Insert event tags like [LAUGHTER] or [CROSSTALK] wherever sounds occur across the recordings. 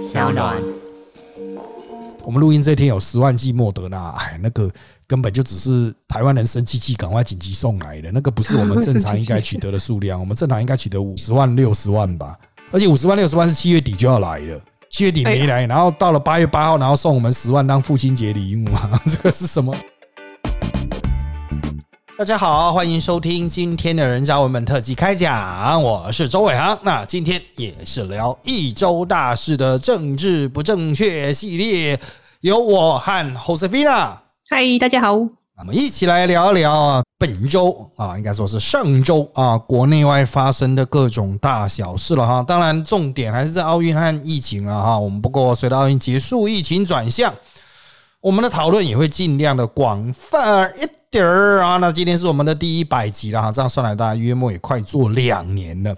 小暖。我们录音这天有十万剂莫德纳，哎，那个根本就只是台湾人生气气，赶快紧急送来的，那个不是我们正常应该取得的数量。我们正常应该取得 [LAUGHS] 五十万、六十万吧，而且五十万、六十万是七月底就要来的，七月底没来，然后到了八月八号，然后送我们十万当父亲节礼物啊，[LAUGHS] 这个是什么？大家好，欢迎收听今天的人渣文本特辑开讲，我是周伟航。那今天也是聊一周大事的政治不正确系列，由我和 Josefina。嗨，大家好。我们一起来聊一聊啊，本周啊，应该说是上周啊，国内外发生的各种大小事了哈。当然，重点还是在奥运和疫情了哈。我们不过随着奥运结束，疫情转向，我们的讨论也会尽量的广泛一。点儿啊，那今天是我们的第一百集了哈，这样算来大家约莫也快做两年了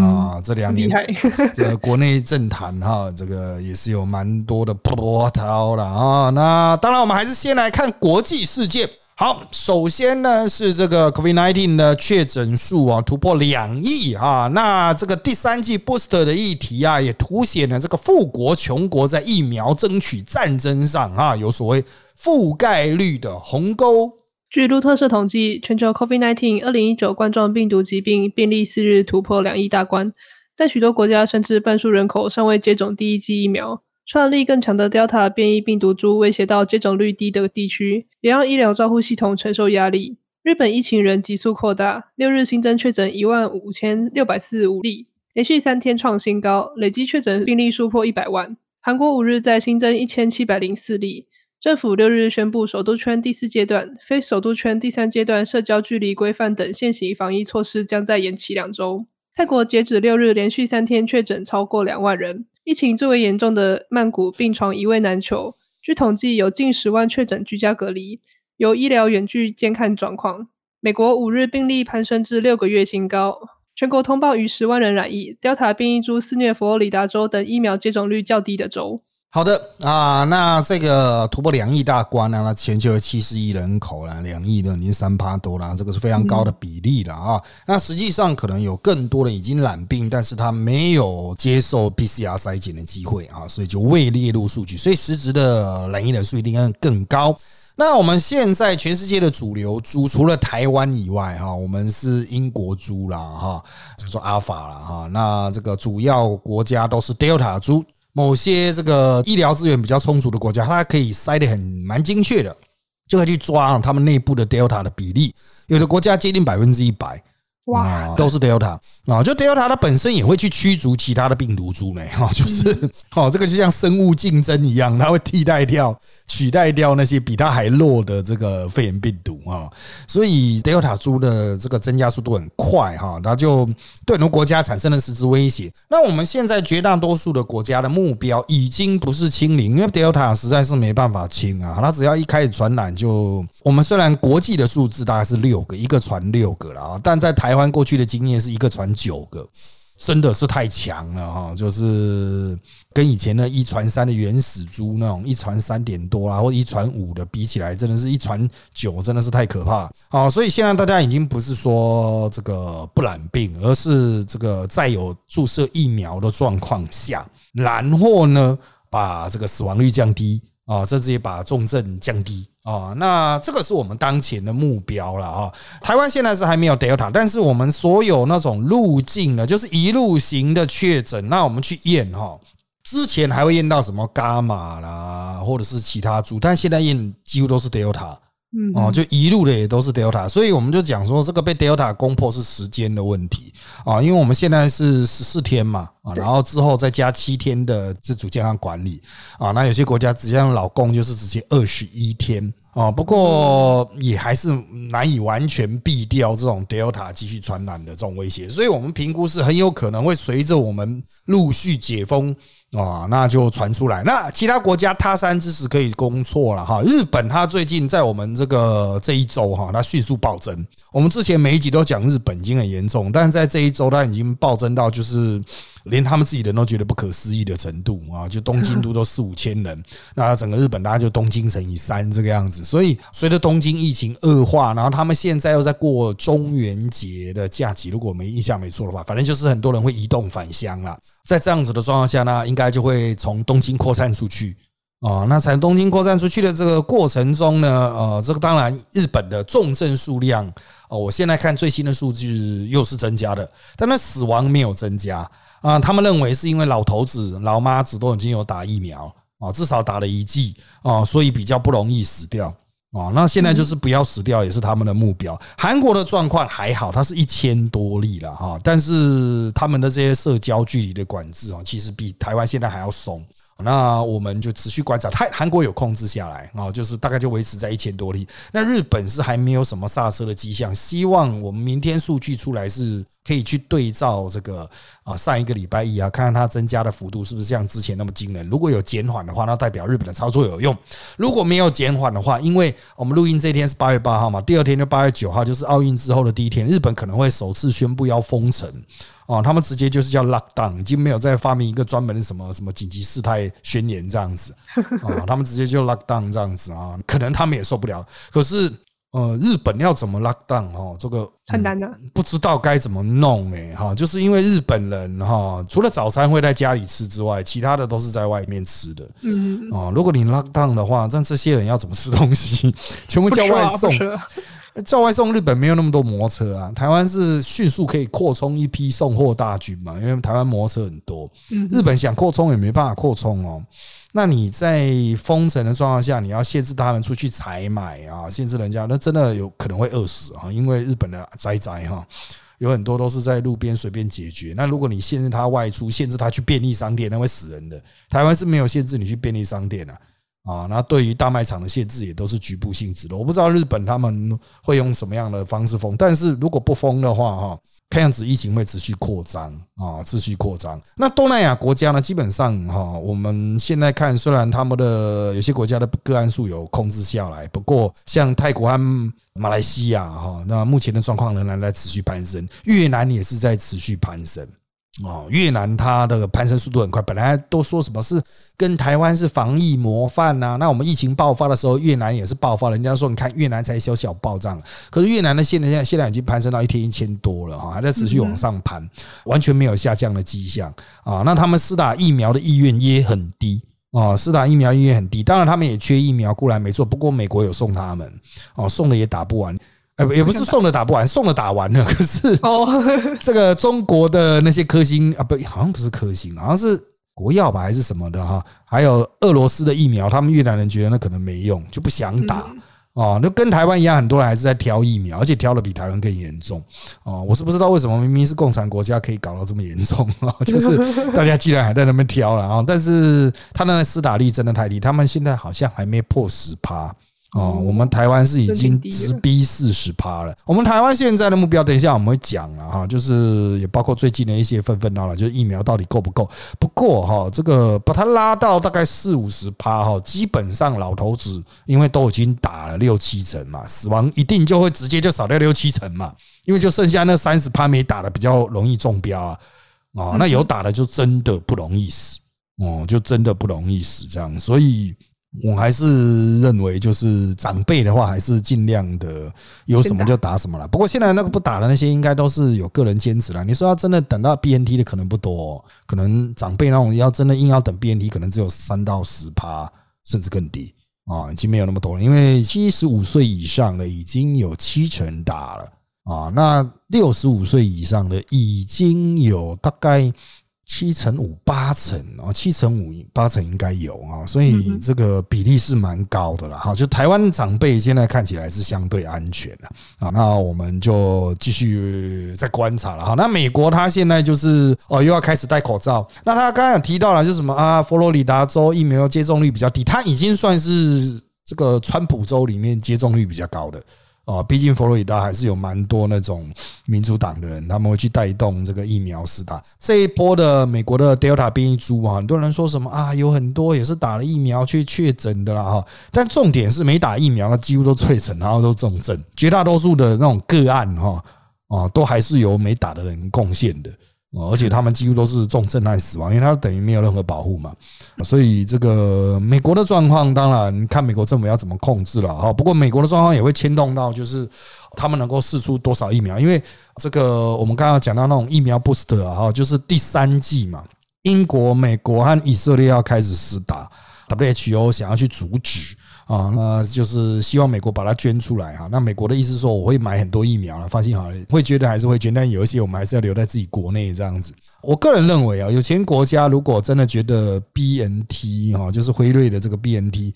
啊，这两年 [LAUGHS] 这个国内政坛哈，这个也是有蛮多的波涛了啊。那当然，我们还是先来看国际事件。好，首先呢是这个 COVID-19 的确诊数啊突破两亿啊，那这个第三季 booster 的议题啊，也凸显了这个富国穷国在疫苗争取战争上啊，有所谓覆盖率的鸿沟。据路透社统计，全球 COVID-19 二零一九冠状病毒疾病病例四日突破两亿大关，在许多国家甚至半数人口尚未接种第一剂疫苗。传染力更强的 Delta 变异病毒株威胁到接种率低的地区，也让医疗照护系统承受压力。日本疫情仍急速扩大，六日新增确诊一万五千六百四十五例，连续三天创新高，累计确诊病例数破一百万。韩国五日再新增一千七百零四例。政府六日宣布，首都圈第四阶段、非首都圈第三阶段社交距离规范等现行防疫措施将再延期两周。泰国截止六日连续三天确诊超过两万人，疫情最为严重的曼谷病床一位难求。据统计，有近十万确诊居家隔离，由医疗远距监看状况。美国五日病例攀升至六个月新高，全国通报逾十万人染疫。Delta 变异株肆虐佛罗里达州等疫苗接种率较低的州。好的啊，那这个突破两亿大关呢？那全球有七十亿人口了，两亿的已经三趴多了，这个是非常高的比例了啊。那实际上可能有更多人已经染病，但是他没有接受 PCR 筛检的机会啊，所以就未列入数据，所以实质的染疫人数一定要更高。那我们现在全世界的主流猪，除了台湾以外哈，我们是英国猪啦哈，就说阿法了哈。那这个主要国家都是 Delta 猪。某些这个医疗资源比较充足的国家，它可以筛的很蛮精确的，就可以去抓他们内部的 Delta 的比例，有的国家接近百分之一百。哇，都是 Delta 啊，就 Delta 它本身也会去驱逐其他的病毒株呢，哈，就是 [LAUGHS] 哦，这个就像生物竞争一样，它会替代掉、取代掉那些比它还弱的这个肺炎病毒啊，所以 Delta 株的这个增加速度很快哈，它就对很多国家产生了实质威胁。那我们现在绝大多数的国家的目标已经不是清零，因为 Delta 实在是没办法清啊，它只要一开始传染就，我们虽然国际的数字大概是六个，一个传六个了啊，但在台台湾过去的经验是一个传九个，真的是太强了哈！就是跟以前的一传三的原始猪那种一传三点多啊，或一传五的比起来，真的是一传九，真的是太可怕啊！所以现在大家已经不是说这个不染病，而是这个在有注射疫苗的状况下，然后呢把这个死亡率降低啊，甚至也把重症降低。哦，那这个是我们当前的目标了啊！台湾现在是还没有 Delta，但是我们所有那种路径的，就是一路行的确诊，那我们去验哈，之前还会验到什么伽马啦，或者是其他株，但现在验几乎都是 Delta。嗯哦，就一路的也都是 Delta，所以我们就讲说这个被 Delta 攻破是时间的问题啊，因为我们现在是十四天嘛啊，然后之后再加七天的自主健康管理啊，那有些国家直接老公就是直接二十一天哦，不过也还是难以完全避掉这种 Delta 继续传染的这种威胁，所以我们评估是很有可能会随着我们陆续解封。啊，那就传出来。那其他国家他山之石可以攻错了哈。日本它最近在我们这个这一周哈，它迅速暴增。我们之前每一集都讲日本已经很严重，但是在这一周它已经暴增到就是连他们自己人都觉得不可思议的程度啊！就东京都都四五千人，[LAUGHS] 那整个日本大家就东京乘以三这个样子。所以随着东京疫情恶化，然后他们现在又在过中元节的假期，如果我没印象没错的话，反正就是很多人会移动返乡了。在这样子的状况下呢，应该就会从东京扩散出去。啊，那从东京扩散出去的这个过程中呢，呃，这个当然日本的重症数量，哦，我现在看最新的数据又是增加的，但那死亡没有增加啊。他们认为是因为老头子、老妈子都已经有打疫苗啊，至少打了一剂啊，所以比较不容易死掉啊。那现在就是不要死掉也是他们的目标。韩国的状况还好，它是一千多例了哈，但是他们的这些社交距离的管制啊，其实比台湾现在还要松。那我们就持续观察，泰韩国有控制下来啊，就是大概就维持在一千多例。那日本是还没有什么刹车的迹象，希望我们明天数据出来是。可以去对照这个啊，上一个礼拜一啊，看看它增加的幅度是不是像之前那么惊人。如果有减缓的话，那代表日本的操作有用；如果没有减缓的话，因为我们录音这天是八月八号嘛，第二天就八月九号，就是奥运之后的第一天，日本可能会首次宣布要封城哦，他们直接就是叫 lock down，已经没有再发明一个专门的什么什么紧急事态宣言这样子啊，他们直接就 lock down 这样子啊，可能他们也受不了，可是。呃，日本要怎么 lock down 哈？这个很难的，不知道该怎么弄哎哈。就是因为日本人哈，除了早餐会在家里吃之外，其他的都是在外面吃的。嗯哦，如果你 lock down 的话，那这些人要怎么吃东西？[LAUGHS] 全部叫外送，[LAUGHS] 叫外送。日本没有那么多摩托车啊，台湾是迅速可以扩充一批送货大军嘛，因为台湾摩托车很多。日本想扩充也没办法扩充哦。那你在封城的状况下，你要限制他们出去采买啊，限制人家，那真的有可能会饿死啊！因为日本的宅宅哈，有很多都是在路边随便解决。那如果你限制他外出，限制他去便利商店，那会死人的。台湾是没有限制你去便利商店的啊。那对于大卖场的限制也都是局部性质的。我不知道日本他们会用什么样的方式封，但是如果不封的话，哈。看样子疫情会持续扩张啊，持续扩张。那东南亚国家呢？基本上哈，我们现在看，虽然他们的有些国家的个案数有控制下来，不过像泰国和马来西亚哈，那目前的状况仍然在持续攀升。越南也是在持续攀升。哦，越南它的攀升速度很快，本来都说什么是跟台湾是防疫模范呐？那我们疫情爆发的时候，越南也是爆发，人家说你看越南才小小暴涨，可是越南的现在现在现在已经攀升到一天一千多了哈，还在持续往上攀，完全没有下降的迹象啊。那他们施打疫苗的意愿也很低啊，施打疫苗意愿很低，当然他们也缺疫苗，固然没错，不过美国有送他们哦，送的也打不完。哎，也不是送的打不完，送的打完了。可是 [LAUGHS] 这个中国的那些科兴啊，不，好像不是科兴，好像是国药吧，还是什么的哈。还有俄罗斯的疫苗，他们越南人觉得那可能没用，就不想打哦。那跟台湾一样，很多人还是在挑疫苗，而且挑的比台湾更严重哦。我是不知道为什么明明是共产国家，可以搞到这么严重啊？[LAUGHS] 就是大家既然还在那边挑了啊，但是他那个施打率真的太低，他们现在好像还没破十趴。哦，我们台湾是已经直逼四十趴了。我们台湾现在的目标，等一下我们会讲了哈，就是也包括最近的一些纷纷扰扰，就是疫苗到底够不够？不过哈，这个把它拉到大概四五十趴哈，基本上老头子因为都已经打了六七成嘛，死亡一定就会直接就少掉六七成嘛，因为就剩下那三十趴没打的比较容易中标啊，哦，那有打的就真的不容易死哦，就真的不容易死这样，所以。我还是认为，就是长辈的话，还是尽量的有什么就打什么了。不过现在那个不打的那些，应该都是有个人坚持了。你说要真的等到 BNT 的可能不多，可能长辈那种要真的硬要等 BNT，可能只有三到十趴，甚至更低啊，已经没有那么多了。因为七十五岁以上的已经有七成打了啊，那六十五岁以上的已经有大概。七成五八成啊，七成五八成应该有啊，所以这个比例是蛮高的了哈。就台湾长辈现在看起来是相对安全的啊，那我们就继续再观察了哈。那美国他现在就是哦又要开始戴口罩，那他刚刚有提到了，就是什么啊，佛罗里达州疫苗接种率比较低，他已经算是这个川普州里面接种率比较高的。啊，毕竟佛罗里达还是有蛮多那种民主党的人，他们会去带动这个疫苗施打。这一波的美国的 Delta 变异株啊，很多人说什么啊，有很多也是打了疫苗去确诊的啦哈。但重点是没打疫苗，那几乎都确诊，然后都重症。绝大多数的那种个案哈啊，都还是由没打的人贡献的。而且他们几乎都是重症还死亡，因为他等于没有任何保护嘛。所以这个美国的状况，当然看美国政府要怎么控制了哈。不过美国的状况也会牵动到，就是他们能够试出多少疫苗，因为这个我们刚刚讲到那种疫苗 booster 啊，就是第三季嘛，英国、美国和以色列要开始施打，WHO 想要去阻止。啊，那就是希望美国把它捐出来哈。那美国的意思说，我会买很多疫苗了，放心好了，会捐的还是会捐，但有一些我们还是要留在自己国内这样子。我个人认为啊，有钱国家如果真的觉得 BNT 哈，就是辉瑞的这个 BNT。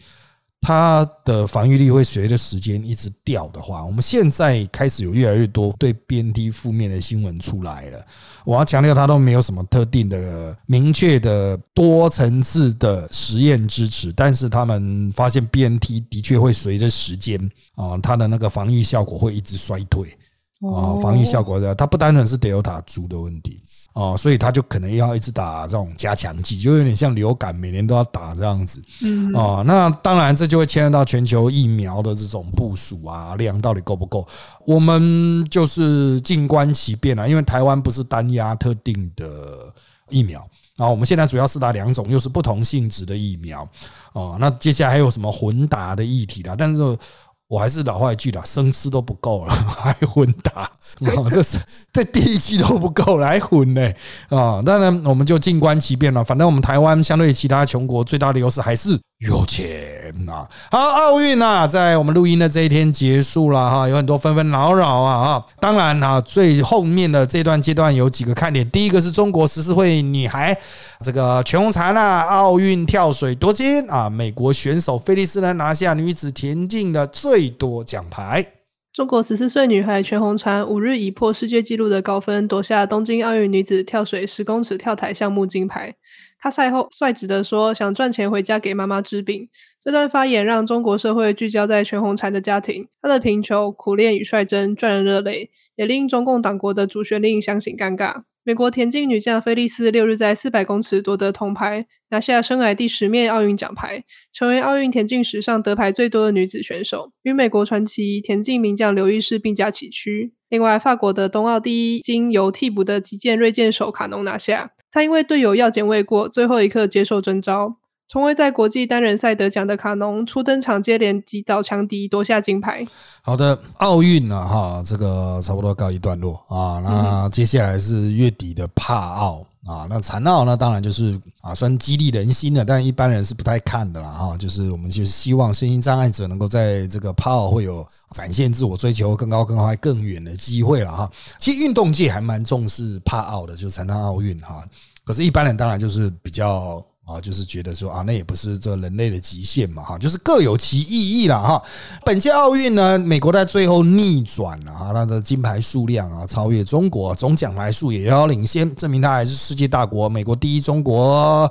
它的防御力会随着时间一直掉的话，我们现在开始有越来越多对 BNT 负面的新闻出来了。我要强调，它都没有什么特定的、明确的多层次的实验支持，但是他们发现 BNT 的确会随着时间啊，它的那个防御效果会一直衰退啊，防御效果的，它不单纯是 Delta 株的问题。哦，所以他就可能要一直打这种加强剂，就有点像流感，每年都要打这样子。嗯，哦，那当然这就会牵涉到全球疫苗的这种部署啊，量到底够不够？我们就是静观其变啊，因为台湾不是单压特定的疫苗啊，我们现在主要是打两种，又是不同性质的疫苗。哦，那接下来还有什么混打的议题啦？但是。我还是老话一句啦，生吃都不够了，[LAUGHS] 还混打啊！[LAUGHS] 这是 [LAUGHS] 这第一期都不够来，混呢啊！当然，我们就静观其变了。反正我们台湾相对于其他穷国最大的优势还是。有钱啊！好，奥运啊，在我们录音的这一天结束了哈，有很多纷纷扰扰啊啊！当然啊，最后面的这段阶段有几个看点，第一个是中国十四岁女孩这个全红婵啊，奥运跳水夺金啊，美国选手菲利斯呢拿下女子田径的最多奖牌。中国十四岁女孩全红婵五日以破世界纪录的高分夺下东京奥运女子跳水十公尺跳台项目金牌。她赛后率直的说：“想赚钱回家给妈妈治病。”这段发言让中国社会聚焦在全红婵的家庭，她的贫穷、苦练与率真赚人热泪，也令中共党国的主旋律相形尴尬。美国田径女将菲利斯六日在四百公尺夺得铜牌，拿下生涯第十面奥运奖牌，成为奥运田径史上得牌最多的女子选手，与美国传奇田径名将刘易士并驾齐驱。另外，法国的冬奥第一金由替补的击剑锐剑手卡农拿下，他因为队友药检未过，最后一刻接受征召。从未在国际单人赛得奖的卡农初登场，接连击倒强敌，夺下金牌。好的，奥运呢，哈，这个差不多告一段落啊。那接下来是月底的帕奥啊，那残奥呢，当然就是啊，算激励人心的，但一般人是不太看的啦哈。就是我们就是希望身心障碍者能够在这个帕奥会有展现自我、追求更高、更快、更远的机会了哈。其实运动界还蛮重视帕奥的，就是残奥奥运哈。可是，一般人当然就是比较。啊，就是觉得说啊，那也不是这人类的极限嘛，哈，就是各有其意义了哈。本届奥运呢，美国在最后逆转了哈，它的金牌数量啊超越中国，总奖牌数也遥遥领先，证明它还是世界大国。美国第一，中国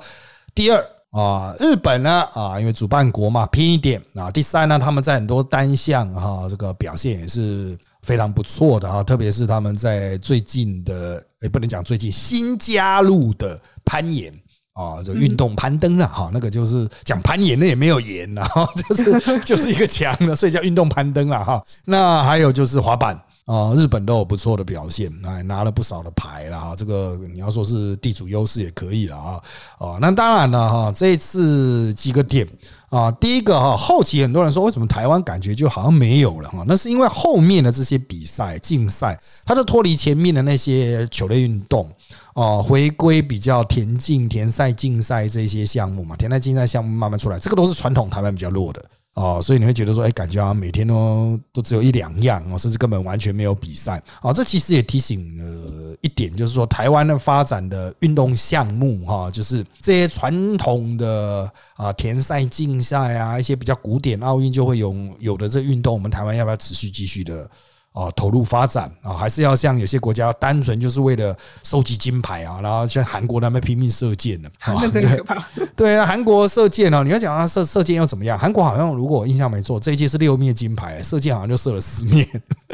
第二啊。日本呢啊，因为主办国嘛，拼一点啊。第三呢，他们在很多单项哈这个表现也是非常不错的啊，特别是他们在最近的也不能讲最近新加入的攀岩。啊，就运动攀登了哈，那个就是讲攀岩，那也没有岩了哈，[LAUGHS] 就是 [LAUGHS] 就是一个墙了，所以叫运动攀登了哈。那还有就是滑板啊，日本都有不错的表现，哎，拿了不少的牌了哈。这个你要说是地主优势也可以了啊。哦，那当然了哈，这一次几个点啊，第一个哈，后期很多人说为什么台湾感觉就好像没有了哈，那是因为后面的这些比赛竞赛，它都脱离前面的那些球类运动。哦，回归比较田径、田赛、竞赛这些项目嘛，田赛、竞赛项目慢慢出来，这个都是传统台湾比较弱的哦，所以你会觉得说，哎，感觉好像每天都都只有一两样哦，甚至根本完全没有比赛哦。这其实也提醒了一点，就是说台湾的发展的运动项目哈，就是这些传统的啊田赛、竞赛啊，一些比较古典奥运就会有有的这运动，我们台湾要不要持续继续的？啊投入发展啊，还是要像有些国家单纯就是为了收集金牌啊，然后像韩国他们拼命射箭呢，[LAUGHS] 那真可怕。[LAUGHS] 对啊，韩国射箭啊，你要讲他射射箭又怎么样？韩国好像如果我印象没错，这一届是六面金牌，射箭好像就射了四面。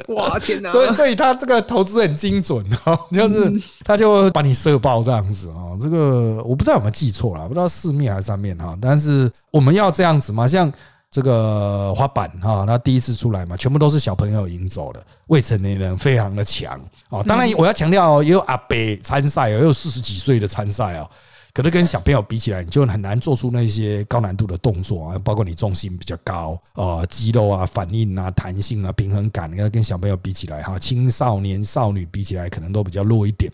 哇天哪！所以所以他这个投资很精准啊，[LAUGHS] 就是他就把你射爆这样子啊。这个我不知道有没有记错了，不知道四面还是三面哈。但是我们要这样子嘛，像。这个滑板哈，那第一次出来嘛，全部都是小朋友赢走的，未成年人非常的强哦。当然，我要强调哦，也有阿伯参赛哦，也有四十几岁的参赛哦。可是跟小朋友比起来，你就很难做出那些高难度的动作啊，包括你重心比较高啊，肌肉啊、反应啊、弹性啊、平衡感，跟跟小朋友比起来哈，青少年少女比起来可能都比较弱一点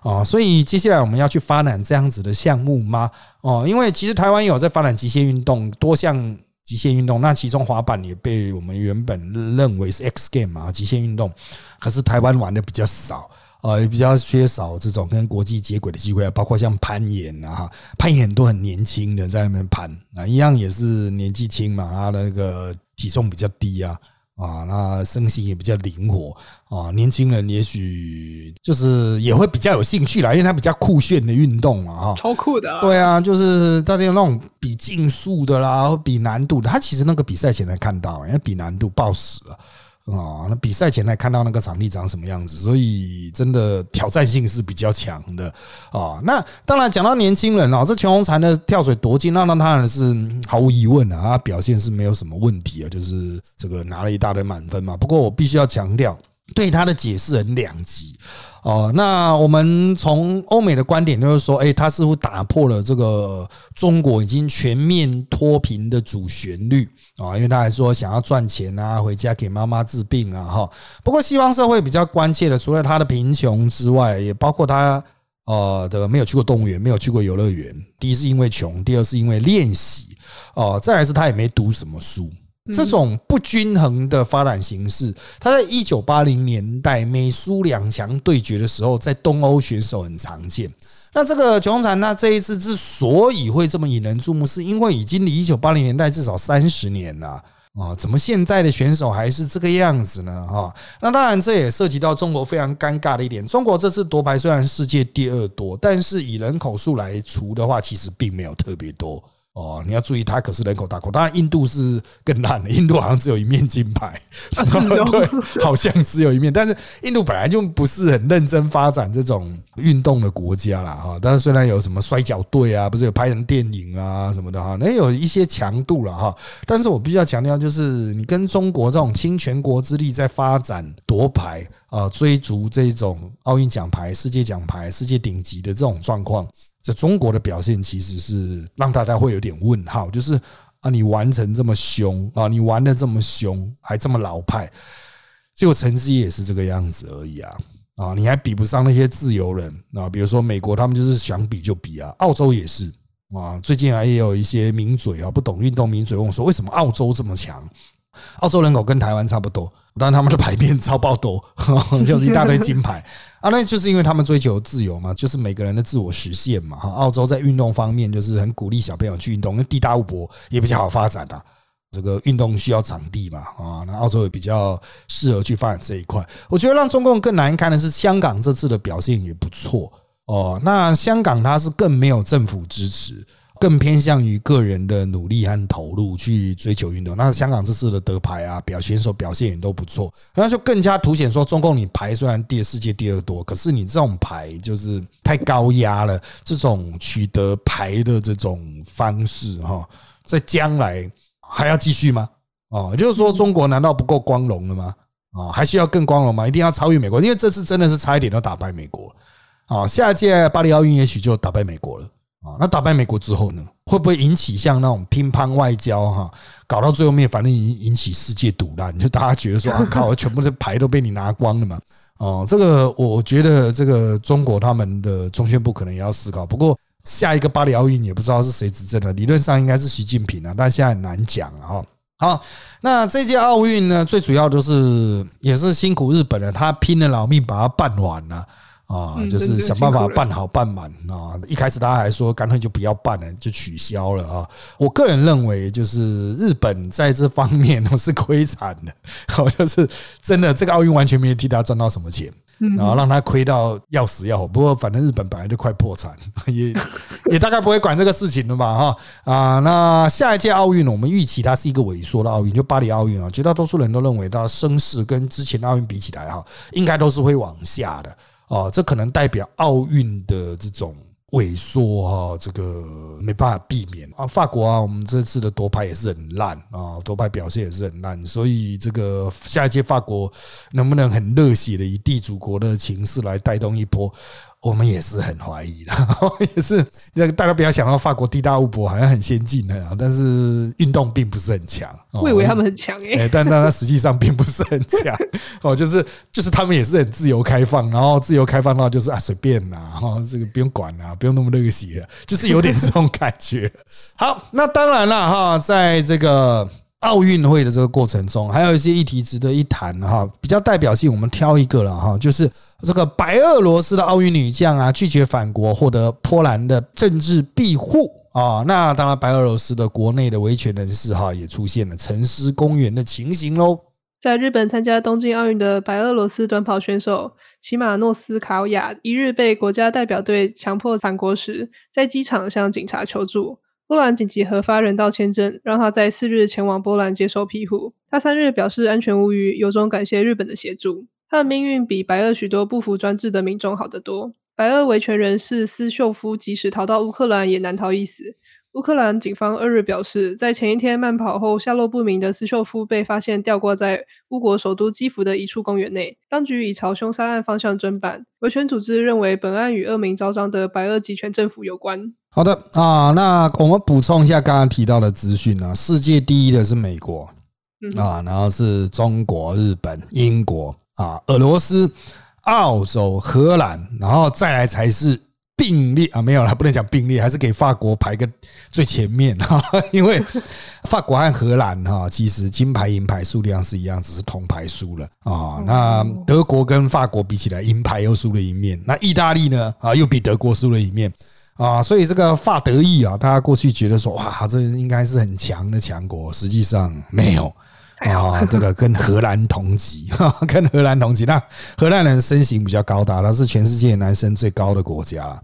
啊。所以接下来我们要去发展这样子的项目吗？哦，因为其实台湾有在发展极限运动，多项。极限运动，那其中滑板也被我们原本认为是 X game 嘛，极限运动，可是台湾玩的比较少，呃，也比较缺少这种跟国际接轨的机会，包括像攀岩啊，攀岩都很年轻的在那边攀啊，一样也是年纪轻嘛，他的那个体重比较低啊。啊，那身心也比较灵活啊，年轻人也许就是也会比较有兴趣啦，因为它比较酷炫的运动嘛，哈，超酷的。对啊，就是大家那种比竞速的啦，比难度的，他其实那个比赛前能看到，因为比难度爆死了。啊，啊那比赛前来看到那个场地长什么样子，所以真的挑战性是比较强的啊。那当然讲到年轻人啊，这全红婵的跳水夺金，那那当然是毫无疑问的啊，表现是没有什么问题啊，就是这个拿了一大堆满分嘛。不过我必须要强调。对他的解释很两极哦。那我们从欧美的观点就是说，哎，他似乎打破了这个中国已经全面脱贫的主旋律啊，因为他还说想要赚钱啊，回家给妈妈治病啊，哈。不过西方社会比较关切的，除了他的贫穷之外，也包括他呃的没有去过动物园，没有去过游乐园。第一是因为穷，第二是因为练习哦，再来是他也没读什么书。这种不均衡的发展形式，它在一九八零年代美苏两强对决的时候，在东欧选手很常见。那这个琼产，那这一次之所以会这么引人注目，是因为已经离一九八零年代至少三十年了啊！怎么现在的选手还是这个样子呢？哈，那当然这也涉及到中国非常尴尬的一点：中国这次夺牌虽然世界第二多，但是以人口数来除的话，其实并没有特别多。哦，你要注意，它可是人口大国。当然，印度是更烂的，[LAUGHS] 印度好像只有一面金牌，[LAUGHS] [LAUGHS] 对，好像只有一面。但是，印度本来就不是很认真发展这种运动的国家啦，哈。但是，虽然有什么摔跤队啊，不是有拍成电影啊什么的哈，那有一些强度了哈。但是我必须要强调，就是你跟中国这种倾全国之力在发展夺牌啊，追逐这种奥运奖牌、世界奖牌、世界顶级的这种状况。这中国的表现其实是让大家会有点问号，就是啊，你玩成这么凶啊，你玩的这么凶，还这么老派，结果成绩也是这个样子而已啊啊，你还比不上那些自由人啊，比如说美国，他们就是想比就比啊，澳洲也是啊，最近啊也有一些名嘴啊，不懂运动名嘴问我说，为什么澳洲这么强？澳洲人口跟台湾差不多，但他们的牌面超爆多，[LAUGHS] 就是一大堆金牌。啊，那就是因为他们追求自由嘛，就是每个人的自我实现嘛。哈，澳洲在运动方面就是很鼓励小朋友去运动，因为地大物博也比较好发展啊。这个运动需要场地嘛，啊，那澳洲也比较适合去发展这一块。我觉得让中共更难看的是香港这次的表现也不错哦。那香港它是更没有政府支持。更偏向于个人的努力和投入去追求运动。那香港这次的得牌啊，表选手表现也都不错，那就更加凸显说，中共你牌虽然第世界第二多，可是你这种牌就是太高压了。这种取得牌的这种方式哈，在将来还要继续吗？哦，就是说中国难道不够光荣了吗？啊，还需要更光荣吗？一定要超越美国？因为这次真的是差一点都打败美国啊！下一届巴黎奥运也许就打败美国了。啊，那打败美国之后呢，会不会引起像那种乒乓外交哈，搞到最后面，反正引引起世界赌烂，就大家觉得说啊靠，全部的牌都被你拿光了嘛？哦，这个我觉得这个中国他们的中宣部可能也要思考。不过下一个巴黎奥运也不知道是谁执政的，理论上应该是习近平啊，但现在很难讲啊。好，那这届奥运呢，最主要就是也是辛苦日本了，他拼了老命把它办完了。嗯就是想办法办好办满啊。一开始大家还说干脆就不要办了，就取消了啊。我个人认为，就是日本在这方面都是亏惨的，好，像是真的这个奥运完全没有替他赚到什么钱。嗯然后让他亏到要死要活。不过反正日本本来就快破产，[LAUGHS] 也 [LAUGHS] 也大概不会管这个事情了吧？哈啊，那下一届奥运呢，我们预期它是一个萎缩的奥运，就巴黎奥运啊，绝大多数人都认为它的声势跟之前的奥运比起来哈，应该都是会往下的哦。这可能代表奥运的这种。萎缩哈，这个没办法避免啊。法国啊，我们这次的夺牌也是很烂啊，夺牌表现也是很烂，所以这个下一届法国能不能很热血的以地主国的形式来带动一波，我们也是很怀疑的，[LAUGHS] 也是那个大家不要想到法国地大物博好像很先进的啊，但是运动并不是很强。哦我以为他们很强诶、哎、但但它实际上并不是很强 [LAUGHS] 哦，就是就是他们也是很自由开放，然后自由开放到就是啊随便啦，哈、这个不用管啦，不用那么热血了，就是有点这种感觉。[LAUGHS] 好，那当然了哈，在这个。奥运会的这个过程中，还有一些议题值得一谈哈，比较代表性，我们挑一个了哈，就是这个白俄罗斯的奥运女将啊，拒绝返国，获得波兰的政治庇护啊。那当然，白俄罗斯的国内的维权人士哈，也出现了沉思公园的情形喽。在日本参加东京奥运的白俄罗斯短跑选手齐马诺斯卡娅，一日被国家代表队强迫返国时，在机场向警察求助。波兰紧急核发人道签证，让他在四日前往波兰接受庇护。他三日表示安全无虞，由衷感谢日本的协助。他的命运比白俄许多不服专制的民众好得多。白俄维权人士斯秀夫即使逃到乌克兰，也难逃一死。乌克兰警方二日表示，在前一天慢跑后下落不明的斯秀夫被发现吊挂在乌国首都基辅的一处公园内，当局已朝凶杀案方向侦办。维权组织认为本案与恶名昭彰的白俄集权政府有关。好的啊，那我们补充一下刚刚提到的资讯啊，世界第一的是美国嗯，啊，然后是中国、日本、英国啊、俄罗斯、澳洲、荷兰，然后再来才是并列啊，没有了，不能讲并列，还是给法国排个最前面哈，[LAUGHS] 因为法国和荷兰哈，其实金牌、银牌数量是一样，只是铜牌输了啊。那德国跟法国比起来，银牌又输了一面，那意大利呢啊，又比德国输了一面。啊，所以这个法德意啊，大家过去觉得说哇，这应该是很强的强国，实际上没有太好啊。[LAUGHS] 这个跟荷兰同级，[LAUGHS] 跟荷兰同级。那荷兰人身形比较高大，那是全世界男生最高的国家了。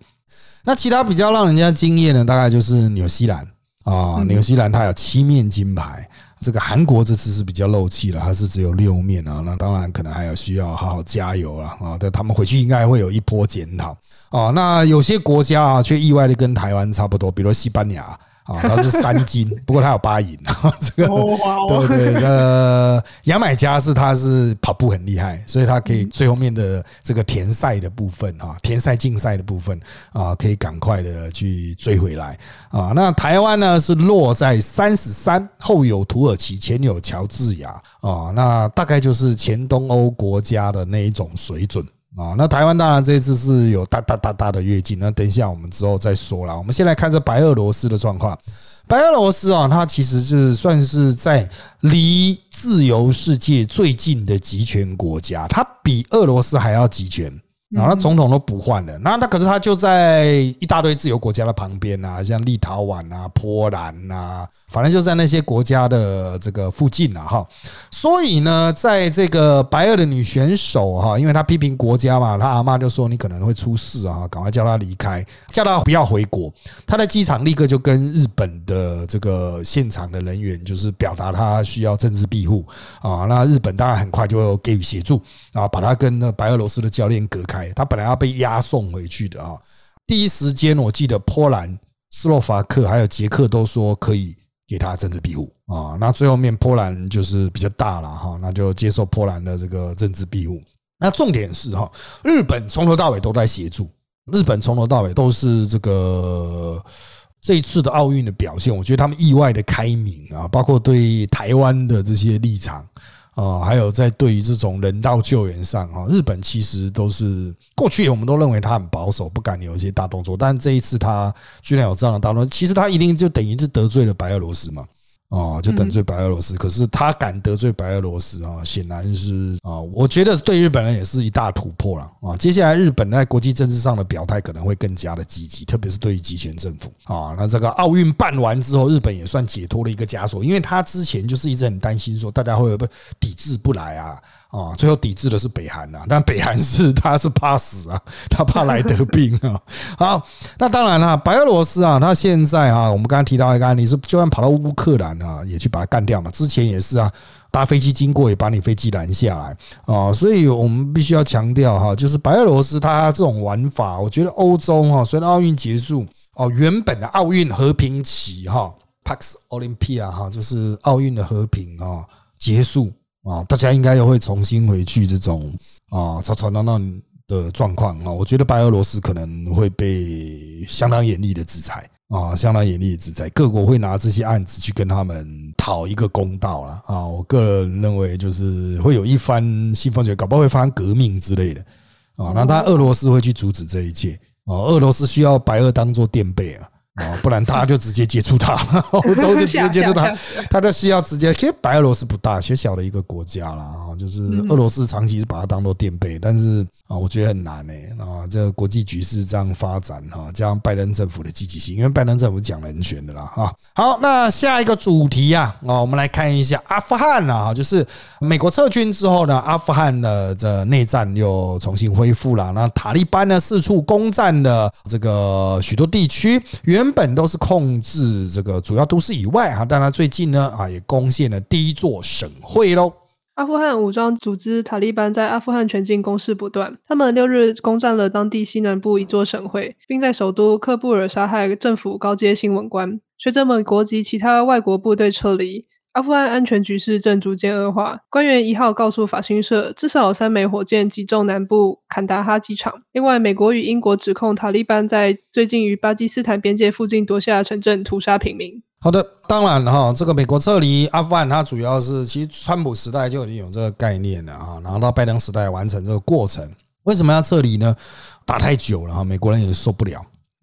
那其他比较让人家惊艳的，大概就是纽西兰啊，纽西兰它有七面金牌。这个韩国这次是比较漏气了，它是只有六面啊。那当然可能还有需要好好加油了啊。但他们回去应该会有一波检讨啊。那有些国家啊，却意外的跟台湾差不多，比如说西班牙啊，他是三金，[LAUGHS] 不过他有八银啊。[LAUGHS] 这个对对，呃，牙买加是他是跑步很厉害，所以他可以最后面的这个田赛的部分啊，田赛竞赛的部分啊，可以赶快的去追回来啊。那台湾呢是落在三十三，后有土耳其，前有乔治亚啊，那大概就是前东欧国家的那一种水准。啊，那台湾当然这次是有大大大大的跃进，那等一下我们之后再说啦。我们先来看这白俄罗斯的状况。白俄罗斯啊，它其实是算是在离自由世界最近的集权国家，它比俄罗斯还要集权。然后总统都不换了，那那可是他就在一大堆自由国家的旁边啊，像立陶宛啊、波兰啊，反正就在那些国家的这个附近啊，哈。所以呢，在这个白俄的女选手哈，因为她批评国家嘛，她阿妈就说你可能会出事啊，赶快叫她离开，叫她不要回国。她在机场立刻就跟日本的这个现场的人员就是表达她需要政治庇护啊。那日本当然很快就给予协助啊，把她跟那白俄罗斯的教练隔开。他本来要被押送回去的啊，第一时间我记得波兰、斯洛伐克还有捷克都说可以给他政治庇护啊。那最后面波兰就是比较大了哈，那就接受波兰的这个政治庇护。那重点是哈，日本从头到尾都在协助，日本从头到尾都是这个这一次的奥运的表现，我觉得他们意外的开明啊，包括对台湾的这些立场。啊，还有在对于这种人道救援上啊，日本其实都是过去我们都认为他很保守，不敢有一些大动作，但这一次他居然有这样的大动作，其实他一定就等于是得罪了白俄罗斯嘛。哦，就得罪白俄罗斯。可是他敢得罪白俄罗斯啊，显然是啊，我觉得对日本人也是一大突破了啊。接下来日本在国际政治上的表态可能会更加的积极，特别是对于集权政府啊。那这个奥运办完之后，日本也算解脱了一个枷锁，因为他之前就是一直很担心说大家会不会抵制不来啊。啊，最后抵制的是北韩呐，但北韩是他是怕死啊，他怕来得病啊。好，那当然了，白俄罗斯啊，他现在啊，我们刚刚提到一个案例是，就算跑到乌克兰啊，也去把它干掉嘛。之前也是啊，搭飞机经过也把你飞机拦下来啊。所以我们必须要强调哈，就是白俄罗斯他这种玩法，我觉得欧洲哈，随着奥运结束哦，原本的奥运和平期哈，Pax Olympia 哈，就是奥运的和平啊结束。啊，大家应该又会重新回去这种啊吵吵闹闹的状况啊。我觉得白俄罗斯可能会被相当严厉的制裁啊，相当严厉的制裁。各国会拿这些案子去跟他们讨一个公道了啊。我个人认为，就是会有一番新风雪，搞不好会发生革命之类的啊。那当然，俄罗斯会去阻止这一切啊。俄罗斯需要白俄当做垫背啊。啊，不然他就直接接触他，[LAUGHS] 欧洲就直接接触他，他就需要直接。其实白俄罗斯不大，小小的一个国家啦，啊，就是俄罗斯长期是把它当做垫背，但是啊，我觉得很难呢。啊，这个国际局势这样发展哈，加上拜登政府的积极性，因为拜登政府讲人权的啦，哈。好，那下一个主题啊，啊，我们来看一下阿富汗啊，就是美国撤军之后呢，阿富汗的这内战又重新恢复了。那塔利班呢四处攻占了这个许多地区，原。根本都是控制这个主要都市以外哈，但他最近呢啊也攻陷了第一座省会喽。阿富汗武装组织塔利班在阿富汗全境攻势不断，他们六日攻占了当地西南部一座省会，并在首都喀布尔杀害政府高阶新闻官。随着美国及其他外国部队撤离。阿富汗安全局势正逐渐恶化。官员一号告诉法新社，至少有三枚火箭击中南部坎达哈机场。另外，美国与英国指控塔利班在最近于巴基斯坦边界附近夺下城镇，屠杀平民。好的，当然哈，这个美国撤离阿富汗，它主要是其实川普时代就已经有这个概念了啊，然后到拜登时代完成这个过程。为什么要撤离呢？打太久了哈，美国人也受不了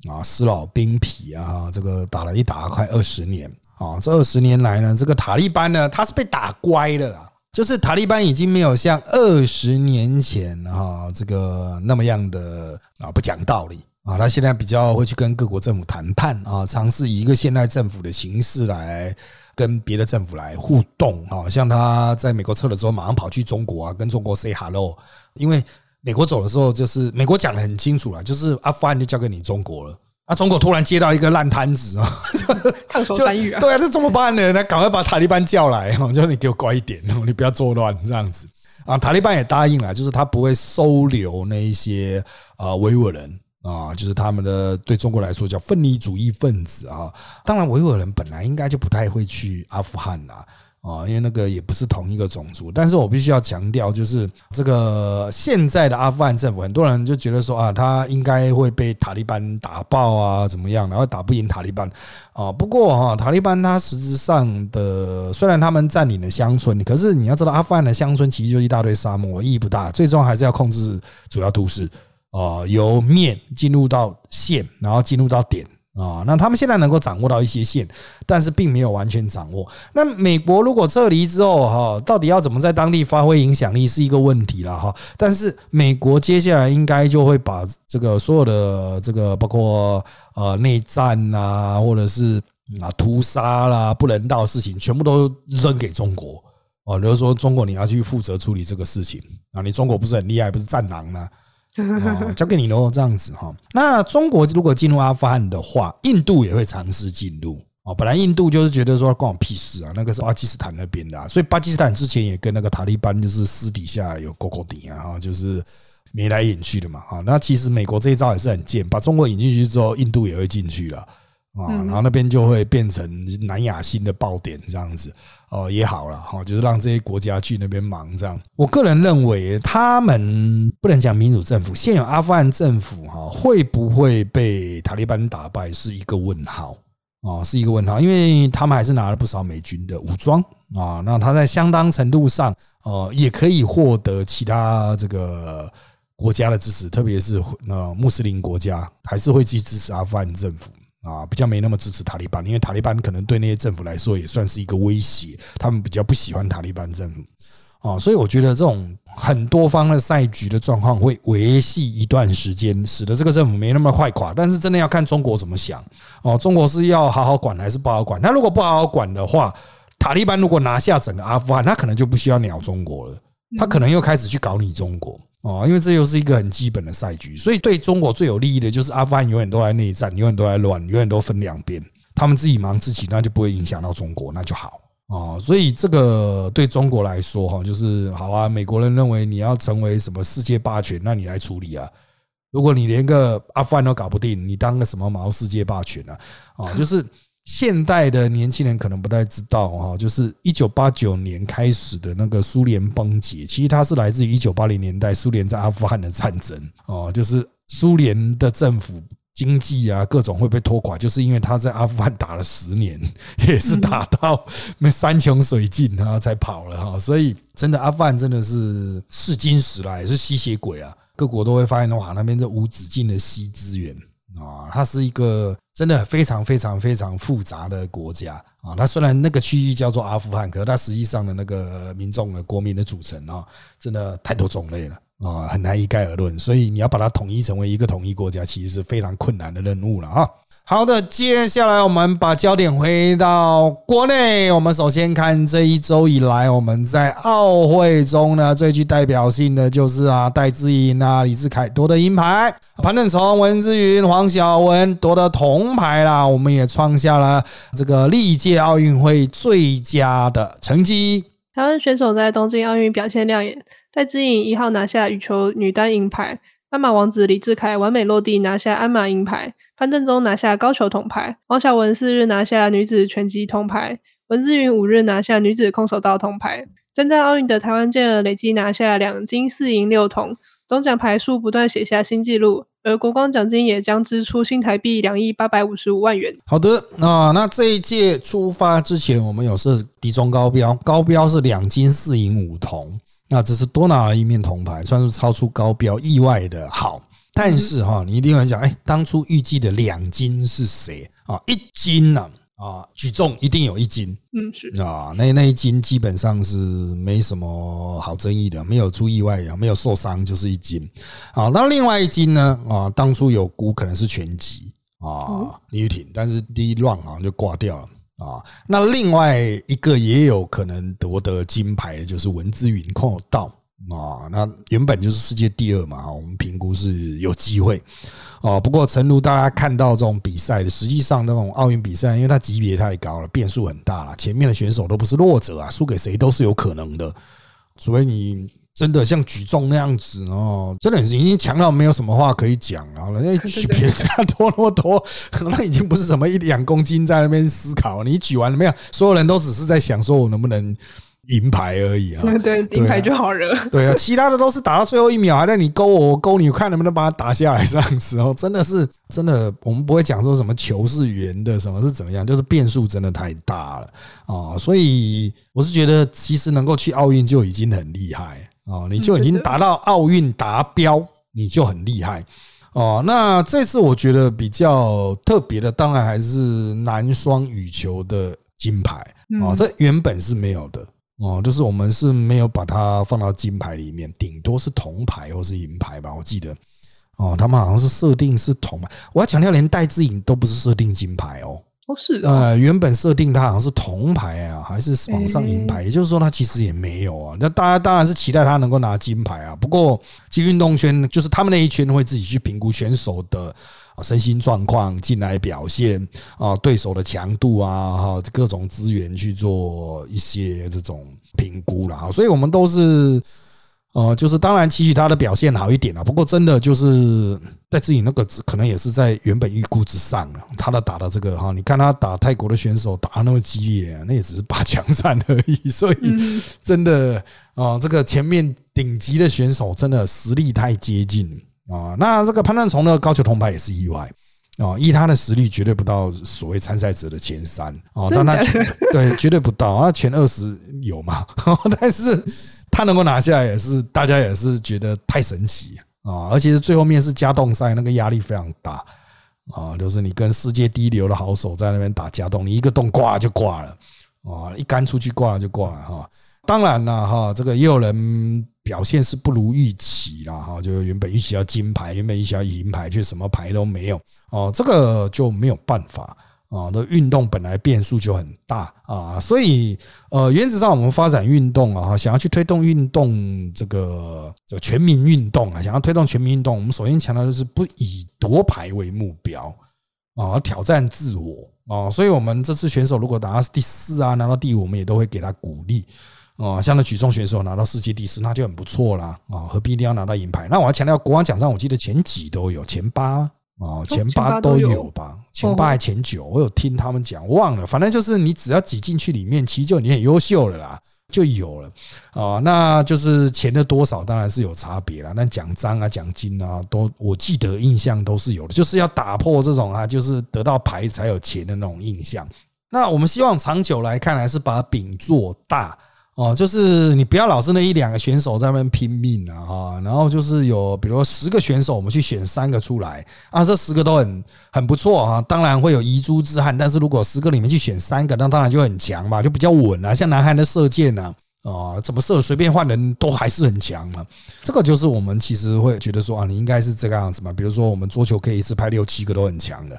啊，死老兵疲啊，这个打了一打快二十年。啊，这二十年来呢，这个塔利班呢，他是被打乖的啦。就是塔利班已经没有像二十年前哈这个那么样的啊不讲道理啊，他现在比较会去跟各国政府谈判啊，尝试以一个现代政府的形式来跟别的政府来互动啊。像他在美国撤了之后，马上跑去中国啊，跟中国 say hello。因为美国走的时候，就是美国讲的很清楚了，就是阿富汗就交给你中国了。啊！中国突然接到一个烂摊子啊，[LAUGHS] 烫手山芋啊！对啊，这怎么办呢？那赶快把塔利班叫来，[LAUGHS] 就你给我乖一点，[LAUGHS] 你不要作乱这样子啊！塔利班也答应了，就是他不会收留那一些啊维吾尔人啊，就是他们的对中国来说叫分离主义分子啊。当然，维吾尔人本来应该就不太会去阿富汗啦。啊，啊因为那个也不是同一个种族，但是我必须要强调，就是这个现在的阿富汗政府，很多人就觉得说啊，他应该会被塔利班打爆啊，怎么样，然后打不赢塔利班啊。不过哈，塔利班他实质上的虽然他们占领了乡村，可是你要知道，阿富汗的乡村其实就一大堆沙漠，意义不大，最终还是要控制主要都市啊，由面进入到线，然后进入到点。啊，那他们现在能够掌握到一些线，但是并没有完全掌握。那美国如果撤离之后，哈，到底要怎么在当地发挥影响力是一个问题了，哈。但是美国接下来应该就会把这个所有的这个包括呃内战啊，或者是啊屠杀啦、不人道事情，全部都扔给中国。哦，比如说中国你要去负责处理这个事情啊，你中国不是很厉害，不是战狼哦？交给你喽，这样子哈。那中国如果进入阿富汗的话，印度也会尝试进入哦。本来印度就是觉得说关我屁事啊，那个是巴基斯坦那边的，所以巴基斯坦之前也跟那个塔利班就是私底下有勾勾底啊，就是眉来眼去的嘛。啊，那其实美国这一招也是很贱，把中国引进去之后，印度也会进去了啊，然后那边就会变成南亚新的爆点这样子。哦，也好了哈，就是让这些国家去那边忙这样。我个人认为，他们不能讲民主政府，现有阿富汗政府哈会不会被塔利班打败是一个问号啊，是一个问号，因为他们还是拿了不少美军的武装啊，那他在相当程度上呃也可以获得其他这个国家的支持，特别是呃穆斯林国家还是会去支持阿富汗政府啊，比较没那么支持塔利班，因为塔利班可能对那些政府来说也算是一个威胁，他们比较不喜欢塔利班政府。啊，所以我觉得这种很多方的赛局的状况会维系一段时间，使得这个政府没那么快垮。但是真的要看中国怎么想哦，中国是要好好管还是不好管？那如果不好好管的话，塔利班如果拿下整个阿富汗，他可能就不需要鸟中国了，他可能又开始去搞你中国哦，因为这又是一个很基本的赛局。所以对中国最有利益的就是阿富汗永远都在内战，永远都在乱，永远都分两边，他们自己忙自己，那就不会影响到中国，那就好。哦，所以这个对中国来说，哈，就是好啊。美国人认为你要成为什么世界霸权，那你来处理啊。如果你连个阿富汗都搞不定，你当个什么毛世界霸权呢？啊，就是现代的年轻人可能不太知道哈，就是一九八九年开始的那个苏联崩解，其实它是来自于一九八零年代苏联在阿富汗的战争。哦，就是苏联的政府。经济啊，各种会被拖垮，就是因为他在阿富汗打了十年，也是打到那山穷水尽啊，[LAUGHS] 才跑了哈。所以真的，阿富汗真的是是金石啦，也是吸血鬼啊。各国都会发现哇，那边这无止境的吸资源啊，它是一个真的非常非常非常复杂的国家啊。它虽然那个区域叫做阿富汗，可是它实际上的那个民众的国民的组成啊，真的太多种类了。啊，很难一概而论，所以你要把它统一成为一个统一国家，其实是非常困难的任务了啊。好的，接下来我们把焦点回到国内，我们首先看这一周以来，我们在奥会中呢最具代表性的就是啊，戴资颖啊、李志凯夺得银牌，潘正从、文之云、黄晓雯夺得铜牌啦，我们也创下了这个历届奥运会最佳的成绩。台湾选手在东京奥运表现亮眼。戴资颖一号拿下羽球女单银牌，鞍马王子李志凯完美落地拿下鞍马银牌，潘正中拿下高球铜牌，王晓雯四日拿下女子拳击铜牌，文姿云五日拿下女子空手道铜牌。征战奥运的台湾健儿累计拿下两金四银六铜，总奖牌数不断写下新纪录。而国光奖金也将支出新台币两亿八百五十五万元。好的，啊，那这一届出发之前，我们有设底中高标，高标是两金四银五铜。那这是多拿了一面铜牌，算是超出高标，意外的好。但是哈，你一定会想，哎，当初预计的两金是谁啊？一金呢？啊，举重一定有一金。嗯，是啊，那那一金基本上是没什么好争议的，没有出意外啊，没有受伤就是一金。好，那另外一金呢？啊，当初有估可能是拳击啊，李玉婷，但是第一 round 好像就挂掉了。啊，那另外一个也有可能夺得金牌的，就是文之云空手道啊。那原本就是世界第二嘛，我们评估是有机会哦。不过，诚如大家看到这种比赛的，实际上那种奥运比赛，因为它级别太高了，变数很大了，前面的选手都不是弱者啊，输给谁都是有可能的，除非你。真的像举重那样子哦，真的已经强到没有什么话可以讲了。人家 [LAUGHS] 举别人多那么多，[LAUGHS] 那已经不是什么一两公斤在那边思考。你举完了没有？所有人都只是在想说我能不能银牌而已啊。对，银牌就好惹。对啊，其他的都是打到最后一秒，还在你勾我，我勾你，看能不能把它打下来。这样子哦，真的是真的，我们不会讲说什么球是圆的，什么是怎么样，就是变数真的太大了啊。所以我是觉得，其实能够去奥运就已经很厉害。啊，你就已经达到奥运达标，你就很厉害哦。那这次我觉得比较特别的，当然还是男双羽球的金牌哦，这原本是没有的哦，就是我们是没有把它放到金牌里面，顶多是铜牌或是银牌吧。我记得哦，他们好像是设定是铜牌。我要强调，连戴志颖都不是设定金牌哦。哦，是呃，原本设定他好像是铜牌啊，还是往上银牌，也就是说，他其实也没有啊。那大家当然是期待他能够拿金牌啊。不过，其实运动圈就是他们那一圈会自己去评估选手的身心状况、进来表现啊、对手的强度啊、哈各种资源去做一些这种评估了啊。所以我们都是。呃，就是当然期许他的表现好一点啊，不过真的就是在自己那个可能也是在原本预估之上了。他的打的这个哈，你看他打泰国的选手打那么激烈，那也只是八强战而已。所以真的啊，这个前面顶级的选手真的实力太接近啊。那这个潘断从的高球铜牌也是意外啊，依他的实力绝对不到所谓参赛者的前三啊，但他对绝对不到啊，前二十有嘛，但是。他能够拿下来也是大家也是觉得太神奇啊！而且是最后面是加动赛，那个压力非常大啊，就是你跟世界第一流的好手在那边打加洞，你一个洞挂就挂了啊，一杆出去挂了就挂了哈。当然了哈，这个也有人表现是不如预期了哈，就原本预期要金牌，原本预期要银牌，却什么牌都没有哦，这个就没有办法。啊，那运动本来变数就很大啊，所以呃，原则上我们发展运动啊，想要去推动运动这个这全民运动啊，想要推动全民运动，我们首先强调的是不以夺牌为目标啊，挑战自我啊，所以我们这次选手如果拿到第四啊，拿到第五，我们也都会给他鼓励啊。像那举重选手拿到世界第四，那就很不错啦啊，何必一定要拿到银牌？那我要强调，国王奖上我记得前几都有，前八。哦，前八都有吧，前八还前九，我有听他们讲，忘了，反正就是你只要挤进去里面，其实就你很优秀了啦，就有了啊。那就是钱的多少当然是有差别了，那奖章啊、奖金啊，都我记得印象都是有的，就是要打破这种啊，就是得到牌才有钱的那种印象。那我们希望长久来看，还是把饼做大。哦，就是你不要老是那一两个选手在那边拼命啊，哈，然后就是有，比如说十个选手，我们去选三个出来啊，这十个都很很不错啊，当然会有遗珠之憾，但是如果十个里面去选三个，那当然就很强嘛，就比较稳啊。像南韩的射箭呢，啊，怎么射随便换人都还是很强嘛。这个就是我们其实会觉得说啊，你应该是这个样子嘛。比如说我们桌球可以一次拍六七个都很强的。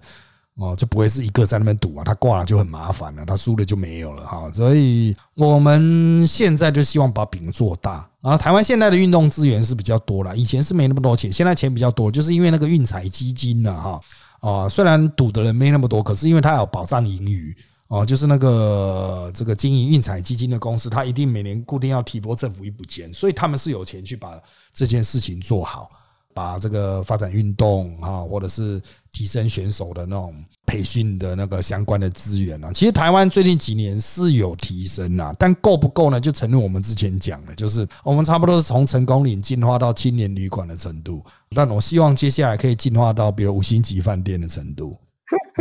哦，就不会是一个在那边赌啊，他挂了就很麻烦了，他输了就没有了哈。所以我们现在就希望把饼做大啊。台湾现在的运动资源是比较多了，以前是没那么多钱，现在钱比较多，就是因为那个运彩基金呢哈啊，虽然赌的人没那么多，可是因为他有保障盈余哦，就是那个这个经营运彩基金的公司，他一定每年固定要提拨政府一笔钱，所以他们是有钱去把这件事情做好。把这个发展运动啊，或者是提升选手的那种培训的那个相关的资源啊，其实台湾最近几年是有提升啊，但够不够呢？就承认我们之前讲的，就是我们差不多是从成功岭进化到青年旅馆的程度，但我希望接下来可以进化到比如五星级饭店的程度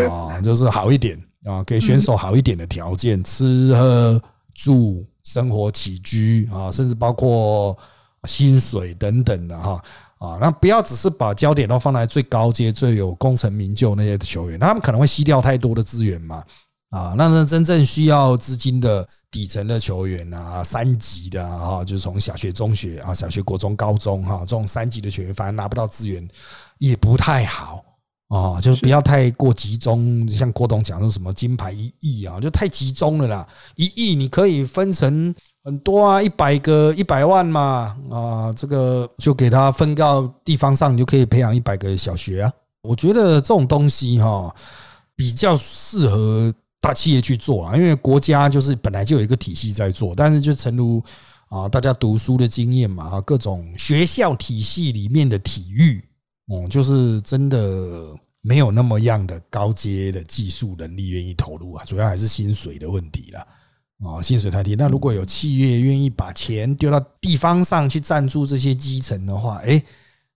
啊，[LAUGHS] 就是好一点啊，给选手好一点的条件，吃喝住、生活起居啊，甚至包括薪水等等的哈。啊，那不要只是把焦点都放在最高阶、最有功成名就那些球员，他们可能会吸掉太多的资源嘛。啊，那那真正需要资金的底层的球员啊，三级的啊，就是从小学、中学啊、小学、国中、高中哈，这种三级的球员，反而拿不到资源，也不太好啊。就是不要太过集中，像郭董讲的什么金牌一亿啊，就太集中了啦。一亿你可以分成。很多啊，一百个一百万嘛，啊，这个就给他分到地方上，你就可以培养一百个小学啊。我觉得这种东西哈，比较适合大企业去做啊，因为国家就是本来就有一个体系在做，但是就诚如啊，大家读书的经验嘛，啊，各种学校体系里面的体育，哦，就是真的没有那么样的高阶的技术能力愿意投入啊，主要还是薪水的问题了。哦，薪水太低。那如果有企业愿意把钱丢到地方上去赞助这些基层的话，哎，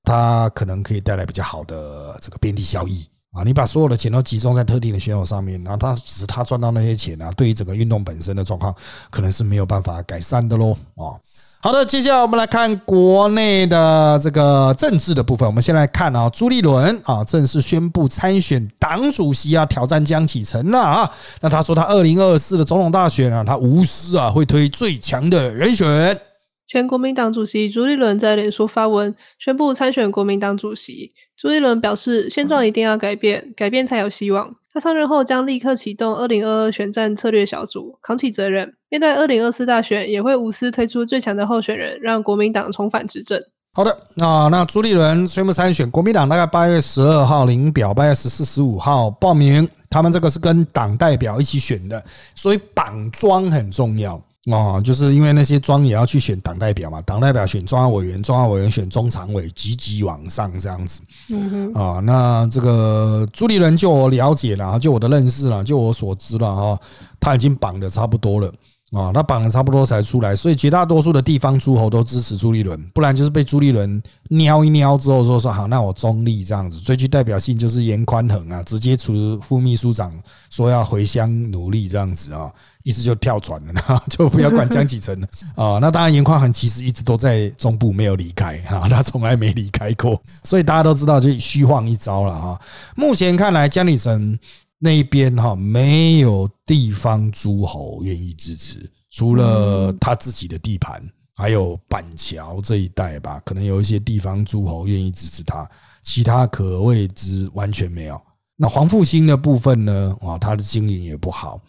它可能可以带来比较好的这个便利效益啊。你把所有的钱都集中在特定的选手上面，然后他只是他赚到那些钱啊，对于整个运动本身的状况，可能是没有办法改善的喽哦。好的，接下来我们来看国内的这个政治的部分。我们先来看啊，朱立伦啊正式宣布参选党主席啊，挑战江启臣了啊。那他说他二零二四的总统大选啊，他无私啊会推最强的人选。前国民党主席朱立伦在脸书发文宣布参选国民党主席。朱立伦表示，现状一定要改变，改变才有希望。他上任后将立刻启动二零二二选战策略小组，扛起责任。面对二零二四大选，也会无私推出最强的候选人，让国民党重返执政。好的，那那朱立伦宣布参选国民党，大概八月十二号领表，八月十四、十五号报名。他们这个是跟党代表一起选的，所以绑桩很重要。哦，就是因为那些庄也要去选党代表嘛，党代表选中央委员，中央委员选中常委，积极往上这样子。嗯哼，啊，那这个朱立伦就我了解了，就我的认识了，就我所知了哈，他已经绑的差不多了啊，他绑了差不多才出来，所以绝大多数的地方诸侯都支持朱立伦，不然就是被朱立伦瞄一瞄之后说说好，那我中立这样子，最具代表性就是严宽恒啊，直接除副秘书长说要回乡努力这样子啊，意思就跳船了，[LAUGHS] 就不要管江启臣了啊。那当然严宽恒其实一直都在中部没有离开哈，他从来没离开过，所以大家都知道就虚晃一招了哈。目前看来江启臣。那一边哈没有地方诸侯愿意支持，除了他自己的地盘，还有板桥这一带吧，可能有一些地方诸侯愿意支持他，其他可谓之完全没有。那黄复兴的部分呢？啊，他的经营也不好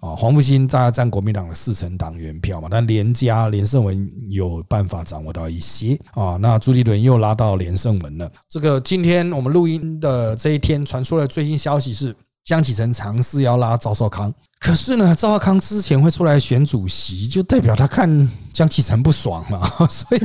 啊。黄复兴在占国民党的四成党员票嘛，但连家连胜文有办法掌握到一些啊。那朱立伦又拉到连胜文了。这个今天我们录音的这一天传出来最新消息是。江启臣尝试要拉赵少康，可是呢，赵少康之前会出来选主席，就代表他看江启臣不爽嘛，[LAUGHS] 所以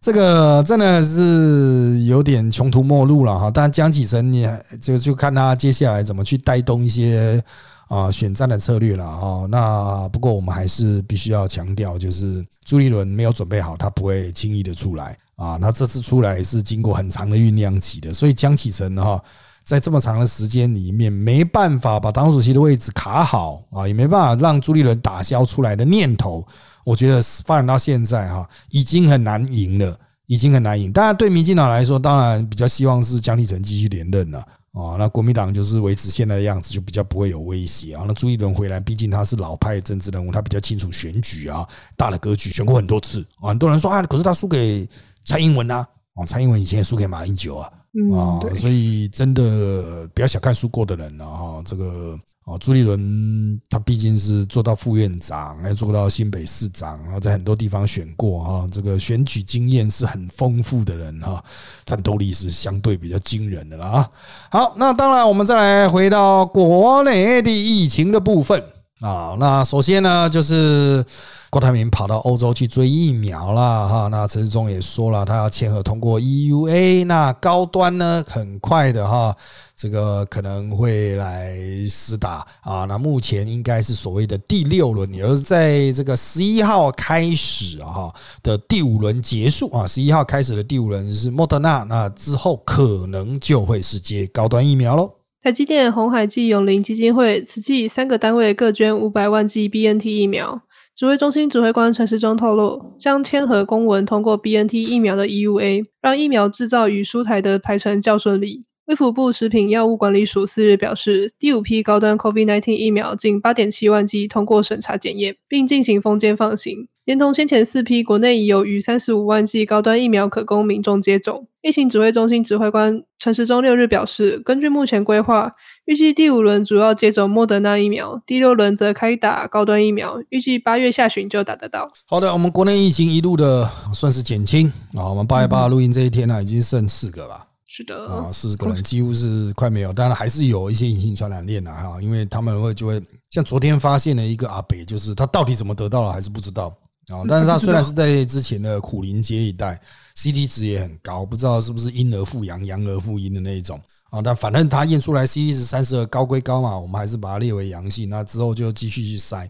这个真的是有点穷途末路了哈。但江启臣，你就就看他接下来怎么去带动一些啊选战的策略了哈。那不过我们还是必须要强调，就是朱立伦没有准备好，他不会轻易的出来啊。那这次出来是经过很长的酝酿期的，所以江启臣哈。在这么长的时间里面，没办法把党主席的位置卡好啊，也没办法让朱立伦打消出来的念头。我觉得发展到现在哈，已经很难赢了，已经很难赢。当然，对民进党来说，当然比较希望是江立成继续连任了啊。那国民党就是维持现在的样子，就比较不会有威胁啊。那朱立伦回来，毕竟他是老派政治人物，他比较清楚选举啊，大的格局，选过很多次啊。很多人说啊，可是他输给蔡英文啊，哦，蔡英文以前也输给马英九啊。啊，所以真的不要小看输过的人了哈。这个啊，朱立伦他毕竟是做到副院长，还做到新北市长，然后在很多地方选过哈。这个选举经验是很丰富的人哈，战斗力是相对比较惊人的了啊。好，那当然我们再来回到国内的疫情的部分啊。那首先呢，就是。郭台铭跑到欧洲去追疫苗了哈，那陈世忠也说了，他要签合通过 EUA，那高端呢，很快的哈，这个可能会来施打啊，那目前应该是所谓的第六轮，也就是在这个十一号开始哈的第五轮结束啊，十一号开始的第五轮是莫德纳，那之后可能就会是接高端疫苗喽。台积电、红海暨永林基金会此季三个单位各捐五百万剂 BNT 疫苗。指挥中心指挥官陈时中透露，将签合公文通过 BNT 疫苗的 EUA，让疫苗制造与输台的排程较顺利。卫福部食品药物管理署四日表示，第五批高端 COVID-19 疫苗近八点七万剂通过审查检验，并进行封间放行。连同先前四批，国内已有逾三十五万剂高端疫苗可供民众接种。疫情指挥中心指挥官陈时中六日表示，根据目前规划，预计第五轮主要接种莫德纳疫苗，第六轮则开打高端疫苗，预计八月下旬就打得到。好的，我们国内疫情一路的算是减轻啊，我们八月八号录音这一天呢，已经剩四个吧。是的，啊，四个人几乎是快没有，当然还是有一些隐性传染链的哈，因为他们会就会像昨天发现了一个阿北，就是他到底怎么得到了还是不知道。啊，但是他 [LAUGHS] 虽然是在之前的苦林街一带，CT 值也很高，不知道是不是阴而复阳、阳而复阴的那一种啊。但反正他验出来 CT 值三十二，高归高嘛，我们还是把它列为阳性。那之后就继续去筛，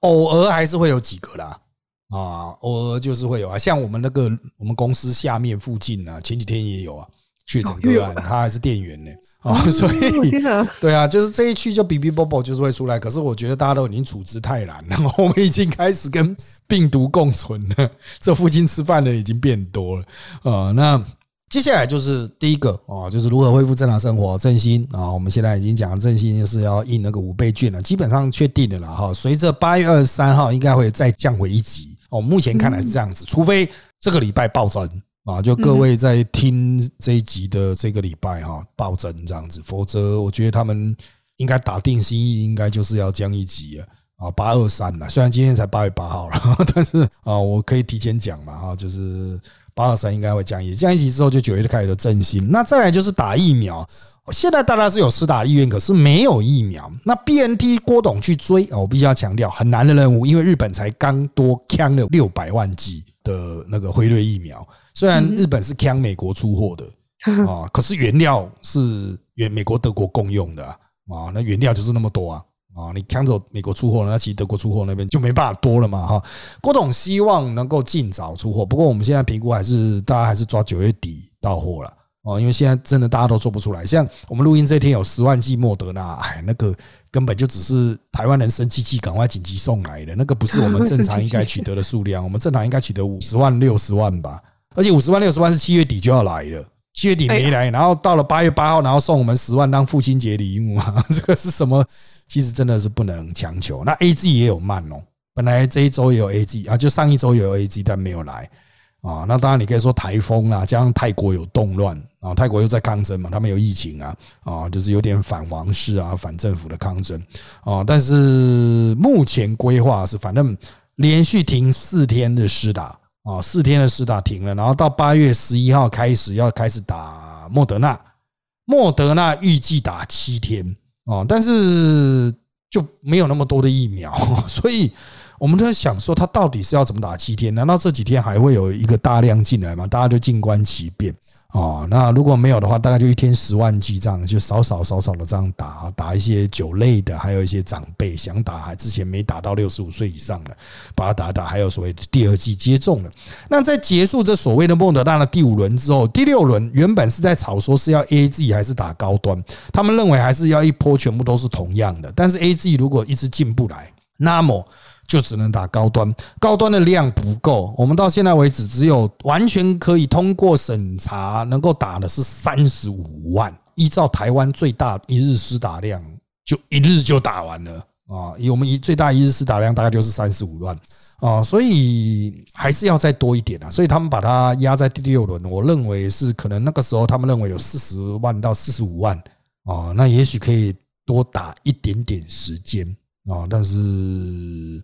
偶尔还是会有几个啦，啊，偶尔就是会有啊。像我们那个我们公司下面附近啊，前几天也有啊确诊个案，他还是店员呢。啊，[LAUGHS] 所以 [LAUGHS] 对啊，就是这一区就比比啵啵就是会出来。可是我觉得大家都已经处之泰然了，我们已经开始跟。病毒共存的，[LAUGHS] 这附近吃饭的已经变多了啊。那接下来就是第一个啊，就是如何恢复正常生活，振兴啊。我们现在已经讲振兴是要印那个五倍券了，基本上确定的了哈。随着八月二十三号应该会再降回一级哦。目前看来是这样子，除非这个礼拜暴增啊，就各位在听这一集的这个礼拜哈暴增这样子，否则我觉得他们应该打定心意，应该就是要降一级啊。啊，八二三了，虽然今天才八月八号了，[LAUGHS] 但是啊，我可以提前讲嘛，哈，就是八二三应该会降一降一级之后，就九月就开始振兴。那再来就是打疫苗，现在大家是有施打意愿，可是没有疫苗。那 BNT 郭董去追啊，我必须要强调，很难的任务，因为日本才刚多抢了六百万剂的那个辉瑞疫苗，虽然日本是抢美国出货的 [LAUGHS] 啊，可是原料是原美国德国共用的啊，那原料就是那么多啊。啊，你抢走美国出货，那其实德国出货那边就没办法多了嘛哈。郭董希望能够尽早出货，不过我们现在评估还是大家还是抓九月底到货了哦，因为现在真的大家都做不出来。像我们录音这天有十万剂莫德纳，哎，那个根本就只是台湾人生气气，赶快紧急送来的，那个不是我们正常应该取得的数量，我们正常应该取得五十万六十万吧，而且五十万六十万是七月底就要来了。七月底没来，然后到了八月八号，然后送我们十万当父亲节礼物啊！[LAUGHS] 这个是什么？其实真的是不能强求。那 A G 也有慢哦，本来这一周也有 A G 啊，就上一周也有 A G，但没有来啊。那当然你可以说台风啊，加上泰国有动乱啊，泰国又在抗争嘛，他们有疫情啊啊，就是有点反王室啊、反政府的抗争啊。但是目前规划是，反正连续停四天的施打。啊，四天的施打停了，然后到八月十一号开始要开始打莫德纳，莫德纳预计打七天哦，但是就没有那么多的疫苗，[LAUGHS] 所以我们都在想说，他到底是要怎么打七天？难道这几天还会有一个大量进来吗？大家就静观其变。哦，那如果没有的话，大概就一天十万剂这样，就少少少少的这样打，打一些酒类的，还有一些长辈想打，还之前没打到六十五岁以上的，把它打打，还有所谓第二剂接种的。那在结束这所谓的莫德纳的第五轮之后，第六轮原本是在吵说是要 A G 还是打高端，他们认为还是要一波全部都是同样的，但是 A G 如果一直进不来，那么。就只能打高端，高端的量不够。我们到现在为止，只有完全可以通过审查能够打的是三十五万。依照台湾最大一日施打量，就一日就打完了啊！以我们一最大一日施打量大概就是三十五万啊，所以还是要再多一点啊。所以他们把它压在第六轮，我认为是可能那个时候他们认为有四十万到四十五万啊，那也许可以多打一点点时间。啊，但是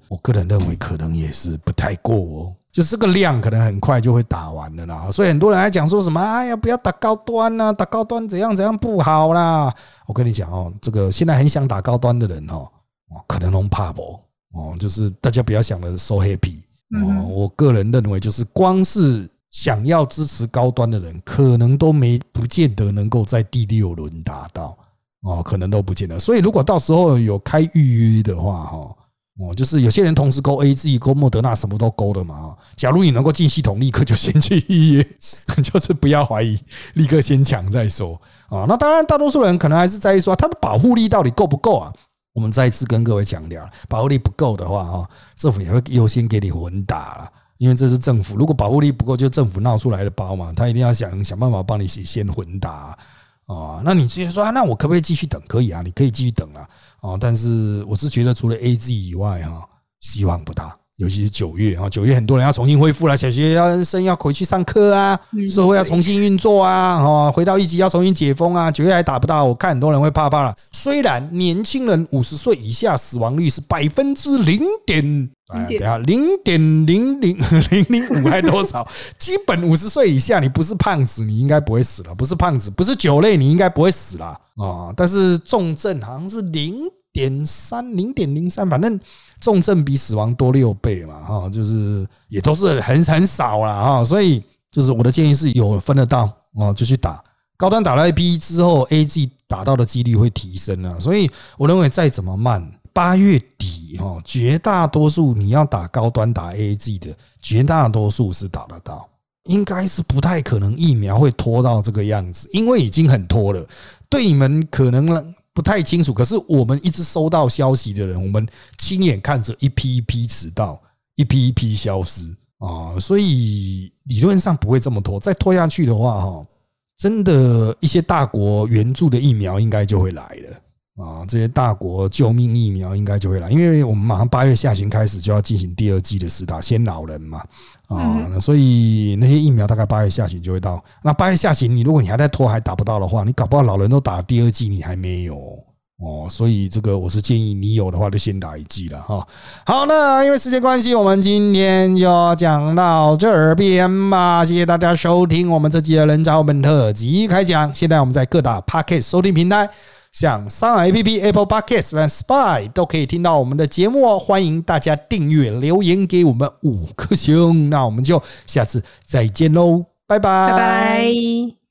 我个人认为可能也是不太过哦，就这个量可能很快就会打完了啦，所以很多人还讲说什么，哎呀，不要打高端呐，打高端怎样怎样不好啦。我跟你讲哦，这个现在很想打高端的人哦，可能弄怕不哦，就是大家不要想的 so happy 哦。我个人认为，就是光是想要支持高端的人，可能都没不见得能够在第六轮达到。哦，可能都不见得。所以如果到时候有开预约的话，哈，哦，就是有些人同时勾 A G 勾莫德纳什么都勾的嘛。假如你能够进系统，立刻就先去预约，[LAUGHS] 就是不要怀疑，立刻先抢再说啊。那当然，大多数人可能还是在意说它的保护力到底够不够啊。我们再一次跟各位强调，保护力不够的话，哈，政府也会优先给你混打了，因为这是政府。如果保护力不够，就政府闹出来的包嘛，他一定要想想办法帮你先混打。哦那你直接说啊，那我可不可以继续等？可以啊，你可以继续等啊。哦，但是我是觉得除了 A Z 以外哈，希望不大。尤其是九月啊，九月很多人要重新恢复了，小学要生要回去上课啊，社会要重新运作啊，哦，回到一级要重新解封啊，九月还打不到，我看很多人会怕怕了。虽然年轻人五十岁以下死亡率是百分之零点，哎，等下零点零零 [LAUGHS] 零零五还多少？[LAUGHS] 基本五十岁以下，你不是胖子，你应该不会死了；不是胖子，不是酒类，你应该不会死了啊。但是重症好像是零点三，零点零三，反正。重症比死亡多六倍嘛，哈，就是也都是很很少了哈，所以就是我的建议是有分得到哦，就去打高端打了 A B 之后，A G 打到的几率会提升啊，所以我认为再怎么慢，八月底哈，绝大多数你要打高端打 A G 的，绝大多数是打得到，应该是不太可能疫苗会拖到这个样子，因为已经很拖了，对你们可能。不太清楚，可是我们一直收到消息的人，我们亲眼看着一批一批迟到，一批一批消失啊，所以理论上不会这么拖。再拖下去的话，哈，真的，一些大国援助的疫苗应该就会来了。啊，这些大国救命疫苗应该就会来，因为我们马上八月下旬开始就要进行第二季的试打，先老人嘛，啊，那所以那些疫苗大概八月下旬就会到。那八月下旬，你如果你还在拖还打不到的话，你搞不好老人都打了第二季，你还没有哦。所以这个我是建议你有的话就先打一剂了哈。好，那因为时间关系，我们今天就讲到这边吧。谢谢大家收听我们这集的人造本特辑开讲。现在我们在各大 Pocket 收听平台。像三 A P P、Apple Podcast 和 Spy 都可以听到我们的节目哦，欢迎大家订阅、留言给我们五颗星，那我们就下次再见喽，拜拜，拜拜。